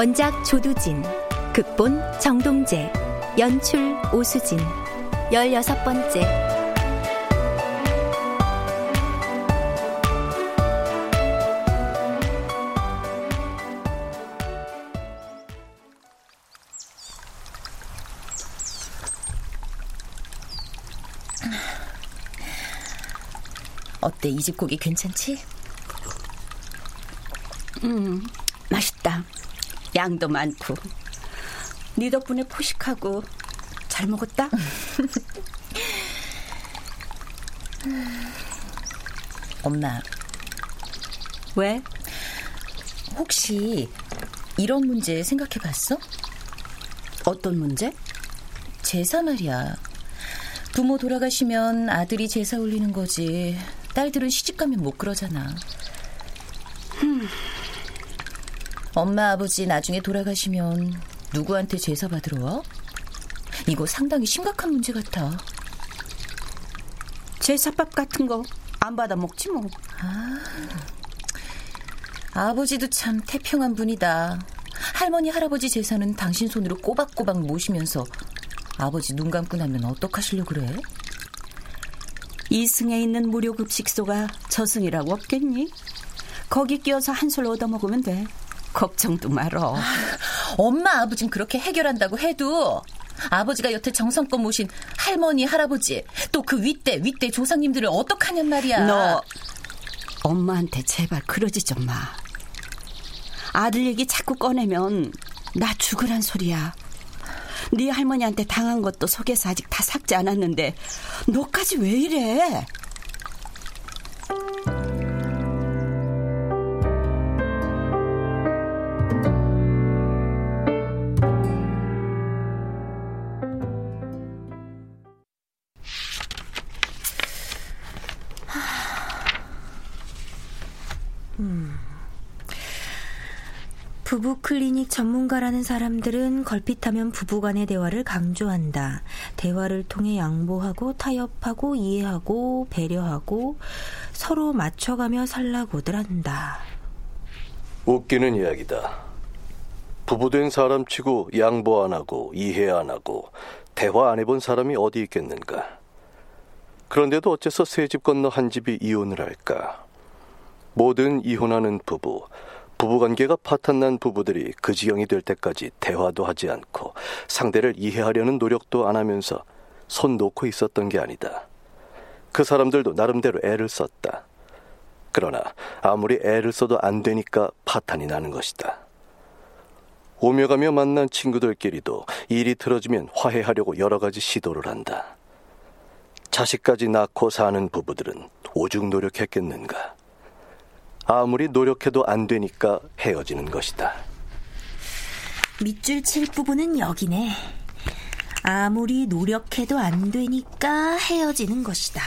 원작 조두진, 극본 정동재, 연출 오수진, 열여섯 번째. 어때 이 집 고기 괜찮지? 음 맛있다. 양도 많고. 네 덕분에 포식하고 잘 먹었다. 엄마. 왜? 혹시 이런 문제 생각해 봤어? 어떤 문제? 제사 말이야. 부모 돌아가시면 아들이 제사 올리는 거지. 딸들은 시집 가면 못 그러잖아. 흠. 엄마 아버지 나중에 돌아가시면 누구한테 제사 받으러 와? 이거 상당히 심각한 문제 같아. 제사밥 같은 거 안 받아 먹지 뭐. 아, 아버지도 참 태평한 분이다. 할머니 할아버지 제사는 당신 손으로 꼬박꼬박 모시면서 아버지 눈 감고 나면 어떡하시려 그래? 이승에 있는 무료급식소가 저승이라고 없겠니? 거기 끼어서 한 술 얻어먹으면 돼. 걱정도 말어. 아, 엄마 아버진 그렇게 해결한다고 해도 아버지가 여태 정성껏 모신 할머니 할아버지 또 그 윗대 윗대 조상님들을 어떡하냔 말이야. 너 엄마한테 제발 그러지 좀 마. 아들 얘기 자꾸 꺼내면 나 죽으란 소리야. 네 할머니한테 당한 것도 속에서 아직 다 삭지 않았는데 너까지 왜 이래? 부부 클리닉 전문가라는 사람들은 걸핏하면 부부 간의 대화를 강조한다. 대화를 통해 양보하고 타협하고 이해하고 배려하고 서로 맞춰가며 살라고들 한다. 웃기는 이야기다. 부부된 사람 치고 양보 안 하고 이해 안 하고 대화 안 해본 사람이 어디 있겠는가. 그런데도 어째서 세 집 건너 한 집이 이혼을 할까? 모든 이혼하는 부부, 부부관계가 파탄난 부부들이 그 지경이 될 때까지 대화도 하지 않고 상대를 이해하려는 노력도 안 하면서 손 놓고 있었던 게 아니다. 그 사람들도 나름대로 애를 썼다. 그러나 아무리 애를 써도 안 되니까 파탄이 나는 것이다. 오며 가며 만난 친구들끼리도 일이 틀어지면 화해하려고 여러 가지 시도를 한다. 자식까지 낳고 사는 부부들은 오죽 노력했겠는가. 아무리 노력해도 안 되니까 헤어지는 것이다. 밑줄 칠 부분은 여기네. 아무리 노력해도 안 되니까 헤어지는 것이다.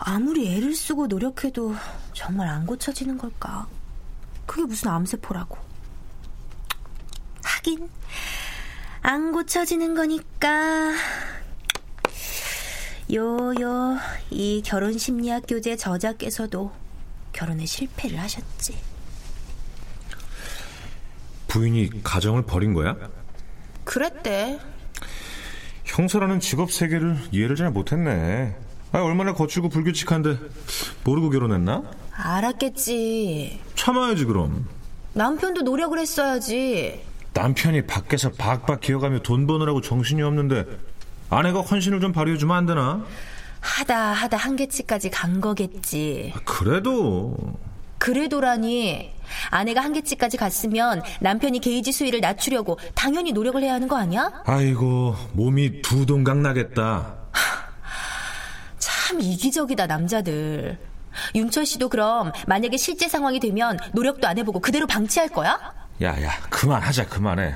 아무리 애를 쓰고 노력해도 정말 안 고쳐지는 걸까? 그게 무슨 암세포라고. 하긴, 안 고쳐지는 거니까. 요요, 이 결혼 심리학 교재 저자께서도 결혼에 실패를 하셨지. 부인이 가정을 버린 거야? 그랬대. 형사라는 직업 세계를 이해를 잘 못했네. 아, 얼마나 거칠고 불규칙한데 모르고 결혼했나? 알았겠지. 참아야지 그럼. 남편도 노력을 했어야지. 남편이 밖에서 박박 기어가며 돈 버느라고 정신이 없는데 아내가 헌신을 좀 발휘해주면 안 되나? 하다 하다 한계치까지 간 거겠지. 그래도 그래도라니 아내가 한계치까지 갔으면 남편이 게이지 수위를 낮추려고 당연히 노력을 해야 하는 거 아니야? 아이고 몸이 두 동강 나겠다. 참 이기적이다 남자들. 윤철 씨도 그럼 만약에 실제 상황이 되면 노력도 안 해보고 그대로 방치할 거야? 야야 그만하자 그만해.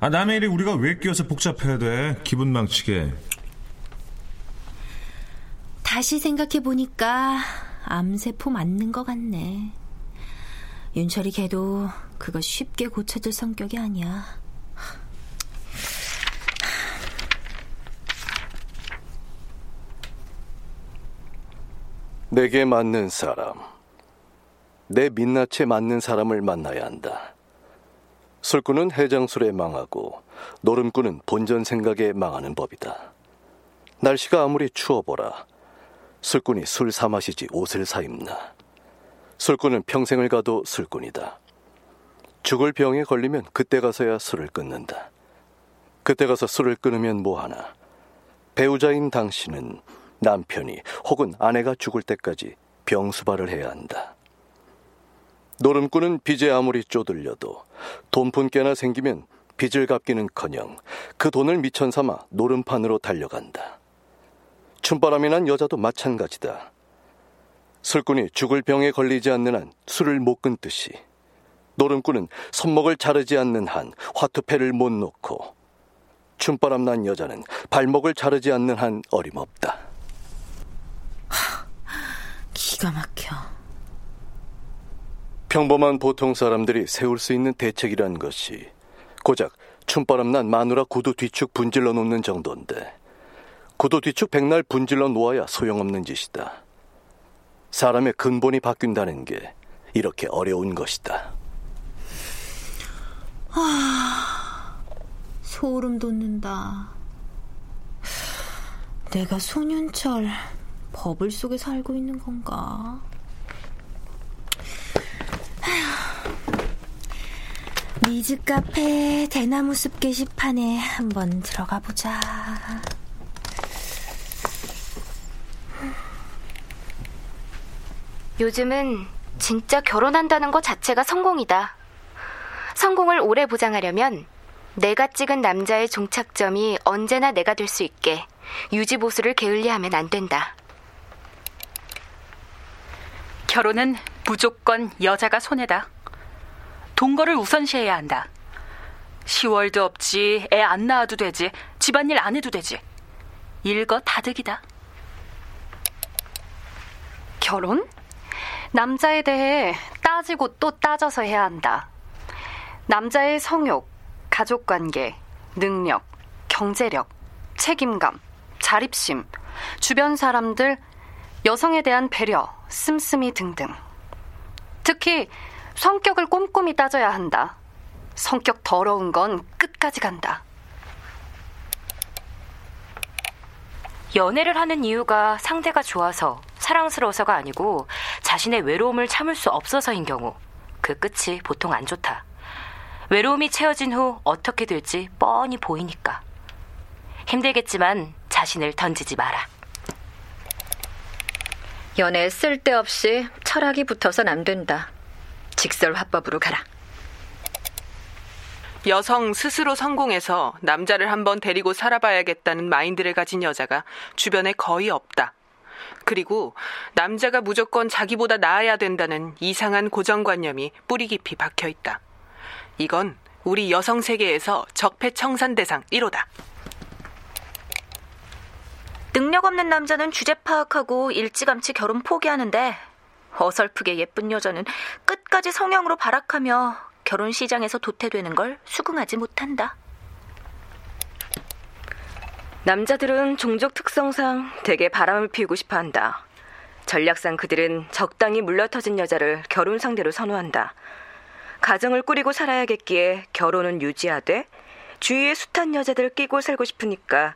아 남의 일이 우리가 왜 끼어서 복잡해야 돼? 기분 망치게. 다시 생각해 보니까 암세포 맞는 것 같네. 윤철이 걔도 그거 쉽게 고쳐질 성격이 아니야. 내게 맞는 사람. 내 민낯에 맞는 사람을 만나야 한다. 술꾼은 해장술에 망하고 노름꾼은 본전 생각에 망하는 법이다. 날씨가 아무리 추워보라. 술꾼이 술 사 마시지 옷을 사 입나. 술꾼은 평생을 가도 술꾼이다. 죽을 병에 걸리면 그때 가서야 술을 끊는다. 그때 가서 술을 끊으면 뭐하나. 배우자인 당신은 남편이 혹은 아내가 죽을 때까지 병수발을 해야 한다. 노름꾼은 빚에 아무리 쪼들려도 돈푼깨나 생기면 빚을 갚기는커녕 그 돈을 미천 삼아 노름판으로 달려간다. 춤바람이 난 여자도 마찬가지다. 술꾼이 죽을 병에 걸리지 않는 한 술을 못 끊듯이 노름꾼은 손목을 자르지 않는 한 화투패를 못 놓고 춤바람 난 여자는 발목을 자르지 않는 한 어림없다. 기가 막혀. 평범한 보통 사람들이 세울 수 있는 대책이란 것이 고작 춤바람 난 마누라 구두 뒤축 분질러 놓는 정도인데 구두 뒤축 백날 분질러 놓아야 소용없는 짓이다. 사람의 근본이 바뀐다는 게 이렇게 어려운 것이다. 아, 소름 돋는다. 내가 소년철 버블 속에 살고 있는 건가? 미즈 카페 대나무 숲 게시판에 한번 들어가 보자. 요즘은 진짜 결혼한다는 것 자체가 성공이다. 성공을 오래 보장하려면 내가 찍은 남자의 종착점이 언제나 내가 될 수 있게 유지보수를 게을리하면 안 된다. 결혼은 무조건 여자가 손해다. 동거를 우선시해야 한다. 10월도 없지, 애 안 낳아도 되지, 집안일 안 해도 되지. 일거 다득이다. 결혼? 남자에 대해 따지고 또 따져서 해야 한다. 남자의 성욕, 가족 관계, 능력, 경제력, 책임감, 자립심, 주변 사람들, 여성에 대한 배려, 씀씀이 등등. 특히 성격을 꼼꼼히 따져야 한다. 성격 더러운 건 끝까지 간다. 연애를 하는 이유가 상대가 좋아서 사랑스러워서가 아니고 자신의 외로움을 참을 수 없어서인 경우 그 끝이 보통 안 좋다. 외로움이 채워진 후 어떻게 될지 뻔히 보이니까. 힘들겠지만 자신을 던지지 마라. 연애 쓸데없이 철학이 붙어선 안 된다. 직설 화법으로 가라. 여성 스스로 성공해서 남자를 한번 데리고 살아봐야겠다는 마인드를 가진 여자가 주변에 거의 없다. 그리고 남자가 무조건 자기보다 나아야 된다는 이상한 고정관념이 뿌리 깊이 박혀 있다. 이건 우리 여성 세계에서 적폐청산 대상 1호다. 능력 없는 남자는 주제 파악하고 일찌감치 결혼 포기하는데 어설프게 예쁜 여자는 끝까지 성형으로 발악하며 결혼 시장에서 도태되는 걸 수긍하지 못한다. 남자들은 종족 특성상 되게 바람을 피우고 싶어 한다. 전략상 그들은 적당히 물러터진 여자를 결혼 상대로 선호한다. 가정을 꾸리고 살아야겠기에 결혼은 유지하되 주위에 숱한 여자들을 끼고 살고 싶으니까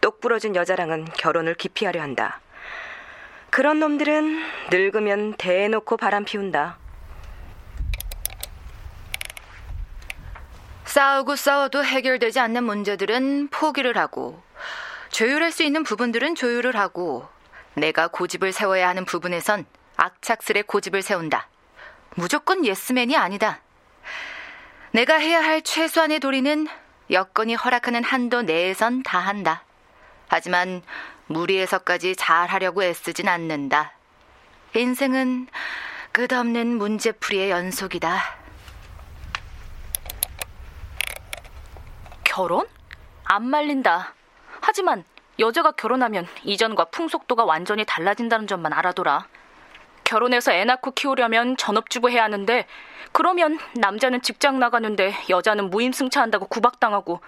똑 부러진 여자랑은 결혼을 기피하려 한다. 그런 놈들은 늙으면 대놓고 바람 피운다. 싸우고 싸워도 해결되지 않는 문제들은 포기를 하고 조율할 수 있는 부분들은 조율을 하고 내가 고집을 세워야 하는 부분에선 악착스레 고집을 세운다. 무조건 예스맨이 아니다. 내가 해야 할 최소한의 도리는 여건이 허락하는 한도 내에선 다 한다. 하지만 무리해서까지 잘하려고 애쓰진 않는다. 인생은 끝없는 문제풀이의 연속이다. 결혼? 안 말린다. 하지만 여자가 결혼하면 이전과 풍속도가 완전히 달라진다는 점만 알아둬라. 결혼해서 애 낳고 키우려면 전업주부 해야 하는데 그러면 남자는 직장 나가는데 여자는 무임승차한다고 구박당하고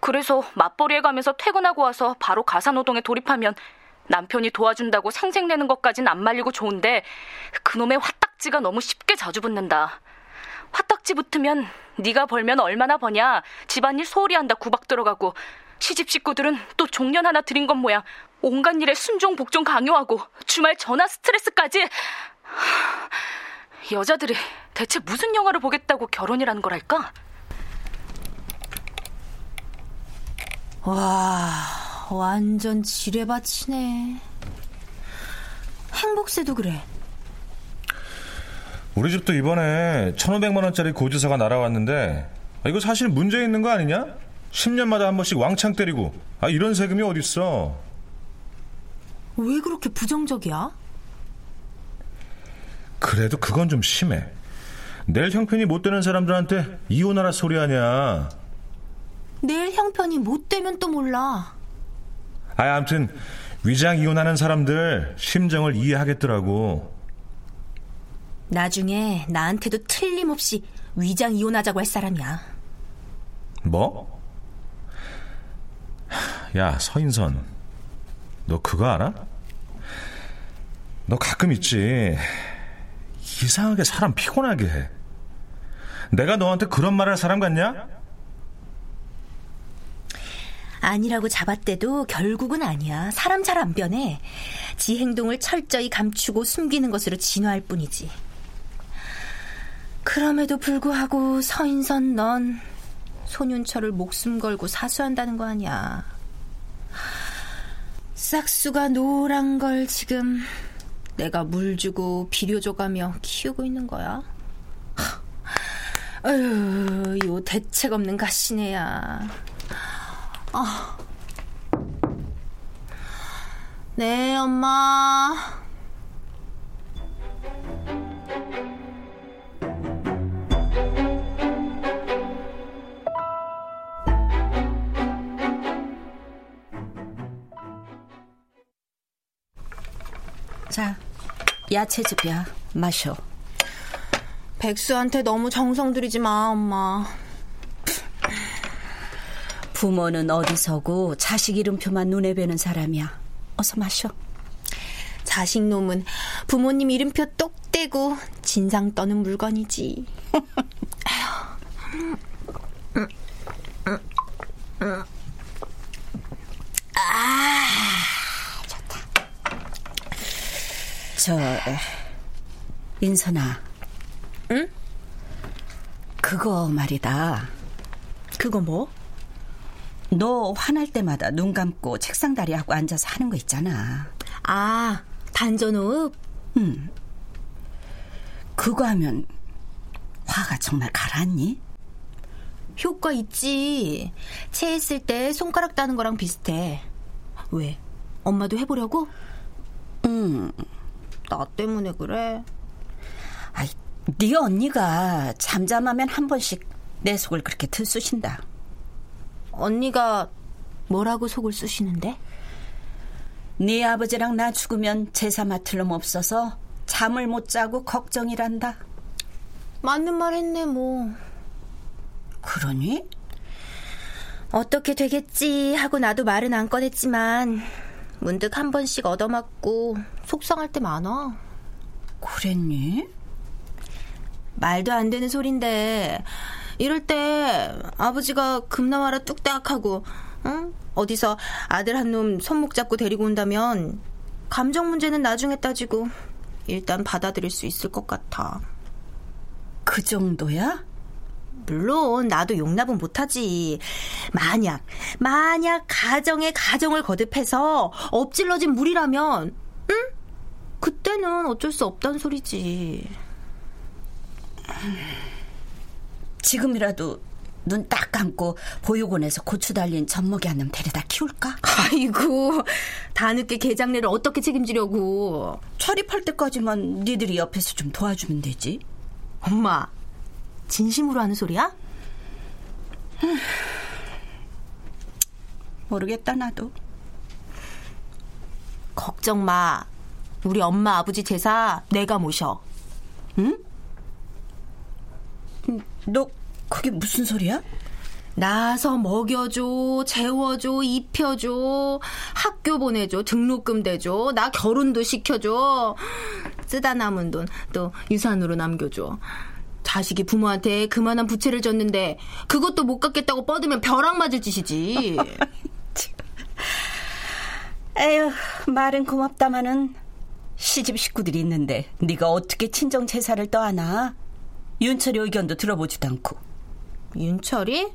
그래서 맞벌이 해가면서 퇴근하고 와서 바로 가사노동에 돌입하면 남편이 도와준다고 생색내는 것까진 안 말리고 좋은데 그놈의 화딱지가 너무 쉽게 자주 붙는다. 화딱지 붙으면 네가 벌면 얼마나 버냐 집안일 소홀히 한다 구박 들어가고 시집 식구들은 또 종련 하나 드린 것 모양 온갖 일에 순종 복종 강요하고 주말 전화 스트레스까지 여자들이 대체 무슨 영화를 보겠다고 결혼이라는 거랄까? 와, 완전 지뢰밭이네. 행복세도 그래. 우리 집도 이번에 1,500만 원짜리 고지서가 날아왔는데 아, 이거 사실 문제 있는 거 아니냐? 10년마다 한 번씩 왕창 때리고 아 이런 세금이 어딨어? 왜 그렇게 부정적이야? 그래도 그건 좀 심해. 내일 형편이 못 되는 사람들한테 이혼하라 소리 하냐? 내일 형편이 못 되면 또 몰라. 아, 아무튼 위장 이혼하는 사람들 심정을 이해하겠더라고. 나중에 나한테도 틀림없이 위장 이혼하자고 할 사람이야. 뭐? 야, 서인선. 너 그거 알아? 너 가끔 있지. 이상하게 사람 피곤하게 해. 내가 너한테 그런 말 할 사람 같냐? 아니라고 잡았대도 결국은 아니야. 사람 잘 안 변해. 지 행동을 철저히 감추고 숨기는 것으로 진화할 뿐이지. 그럼에도 불구하고 서인선 넌 소년철을 목숨 걸고 사수한다는 거 아니야. 싹수가 노란 걸 지금 내가 물 주고 비료 줘가며 키우고 있는 거야. 아유, 요 대책 없는 가시네야. 아. 네, 엄마. 야채즙이야. 마셔. 백수한테 너무 정성 들이지 마, 엄마. 부모는 어디서고 자식 이름표만 눈에 뵈는 사람이야. 어서 마셔. 자식 놈은 부모님 이름표 똑 떼고 진상 떠는 물건이지. 아, 좋다. 저, 인선아. 응? 그거 말이다. 그거 뭐? 너 화날 때마다 눈 감고 책상 다리 하고 앉아서 하는 거 있잖아. 아, 단전호흡? 응. 그거 하면 화가 정말 가라앉니? 효과 있지. 체했을 때 손가락 따는 거랑 비슷해. 왜? 엄마도 해보려고? 응. 나 때문에 그래? 아이, 네 언니가 잠잠하면 한 번씩 내 속을 그렇게 들쑤신다. 언니가 뭐라고 속을 쑤시는데? 네 아버지랑 나 죽으면 제사 맡을 놈 없어서 잠을 못 자고 걱정이란다. 맞는 말 했네, 뭐. 그러니? 어떻게 되겠지 하고 나도 말은 안 꺼냈지만 문득 한 번씩 얻어맞고 속상할 때 많아. 그랬니? 말도 안 되는 소린데 이럴 때 아버지가 금나와라 뚝딱하고 응? 어디서 아들 한 놈 손목 잡고 데리고 온다면 감정 문제는 나중에 따지고 일단 받아들일 수 있을 것 같아. 그 정도야? 물론 나도 용납은 못하지. 만약 만약 가정에 가정을 거듭해서 엎질러진 물이라면 응? 그때는 어쩔 수 없단 소리지. 지금이라도 눈 딱 감고 보육원에서 고추 달린 젖먹이 한 놈 데려다 키울까? 아이고 다 늦게 개장례를 어떻게 책임지려고 차립할 때까지만 니들이 옆에서 좀 도와주면 되지 엄마 진심으로 하는 소리야? 모르겠다 나도 걱정 마 우리 엄마 아버지 제사 내가 모셔 응? 너 그게 무슨 소리야? 나서 먹여줘, 재워줘, 입혀줘, 학교 보내줘, 등록금 대줘, 나 결혼도 시켜줘. 쓰다 남은 돈 또 유산으로 남겨줘. 자식이 부모한테 그만한 부채를 졌는데 그것도 못 갚겠다고 뻗으면 벼락 맞을 짓이지. 에휴 말은 고맙다마는 시집 식구들이 있는데 네가 어떻게 친정 제사를 떠안아? 윤철이 의견도 들어보지도 않고. 윤철이?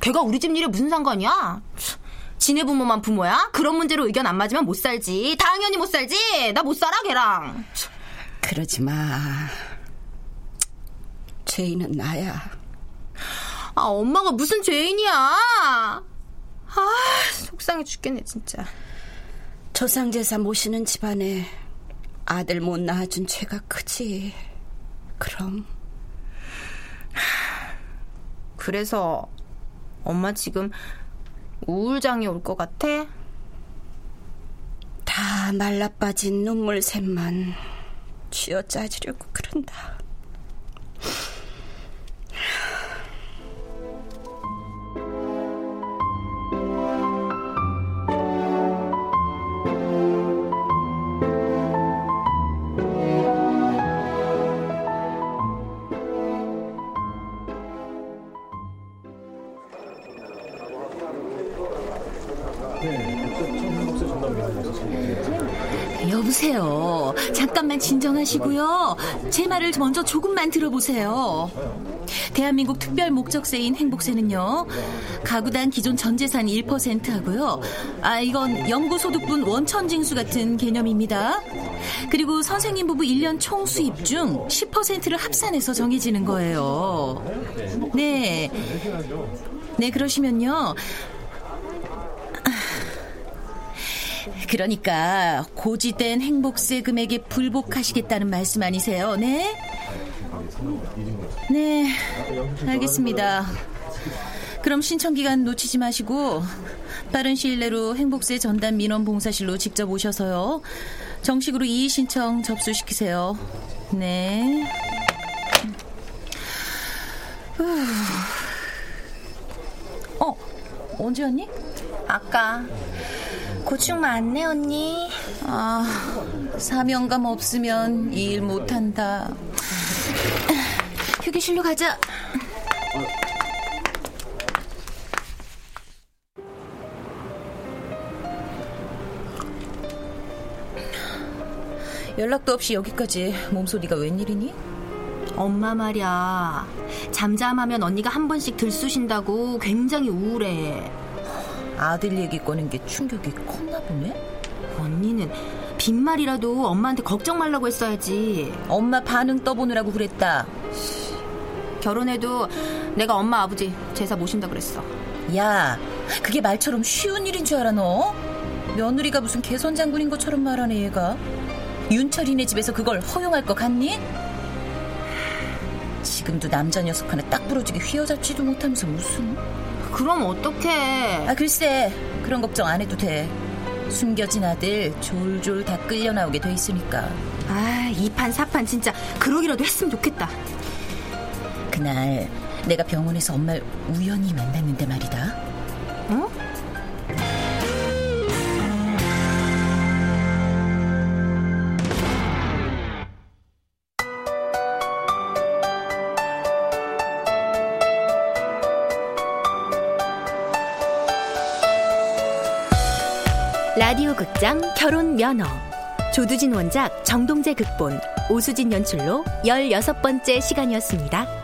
걔가 우리 집 일에 무슨 상관이야? 지네 부모만 부모야? 그런 문제로 의견 안 맞으면 못 살지. 당연히 못 살지. 나 못 살아 걔랑. 그러지 마. 죄인은 나야. 아 엄마가 무슨 죄인이야? 아 속상해 죽겠네 진짜. 조상제사 모시는 집안에 아들 못 낳아준 죄가 크지. 그럼. 그래서 엄마 지금 우울장애 올것 같아? 다 말라빠진 눈물 샘만 쥐어 짜주려고 그런다. 진정하시고요. 제 말을 먼저 조금만 들어보세요. 대한민국 특별 목적세인 행복세는요. 가구당 기존 전재산 1% 하고요. 아, 이건 연구소득분 원천징수 같은 개념입니다. 그리고 선생님 부부 1년 총 수입 중 10%를 합산해서 정해지는 거예요. 네. 네, 그러시면요. 그러니까 고지된 행복세 금액에 불복하시겠다는 말씀 아니세요? 네? 네, 알겠습니다. 그럼 신청 기간 놓치지 마시고 빠른 시일 내로 행복세 전담 민원 봉사실로 직접 오셔서요. 정식으로 이의 신청 접수시키세요. 네. 어, 언제 왔니? 아까 고충 많네 언니. 아, 사명감 없으면 일 못한다. 휴게실로 가자. 연락도 없이 여기까지 몸소리가 웬일이니? 엄마 말이야. 잠잠하면 언니가 한 번씩 들쑤신다고 굉장히 우울해. 아들 얘기 꺼낸 게 충격이 컸나 보네? 언니는 빈말이라도 엄마한테 걱정 말라고 했어야지. 엄마 반응 떠보느라고 그랬다. 결혼해도 내가 엄마 아버지 제사 모신다 그랬어. 야, 그게 말처럼 쉬운 일인 줄 알아 너? 며느리가 무슨 개선 장군인 것처럼 말하네 얘가. 윤철이네 집에서 그걸 허용할 것 같니? 지금도 남자 녀석 하나 딱 부러지게 휘어잡지도 못하면서 무슨? 그럼 어떡해? 아 글쎄 그런 걱정 안 해도 돼. 숨겨진 아들 졸졸 다 끌려 나오게 돼 있으니까. 아 이판 사판 진짜 그러기라도 했으면 좋겠다. 그날 내가 병원에서 엄마를 우연히 만났는데 말이다 라디오 극장 결혼 면허 조두진 원작 정동재 극본 오수진 연출로 16번째 시간이었습니다.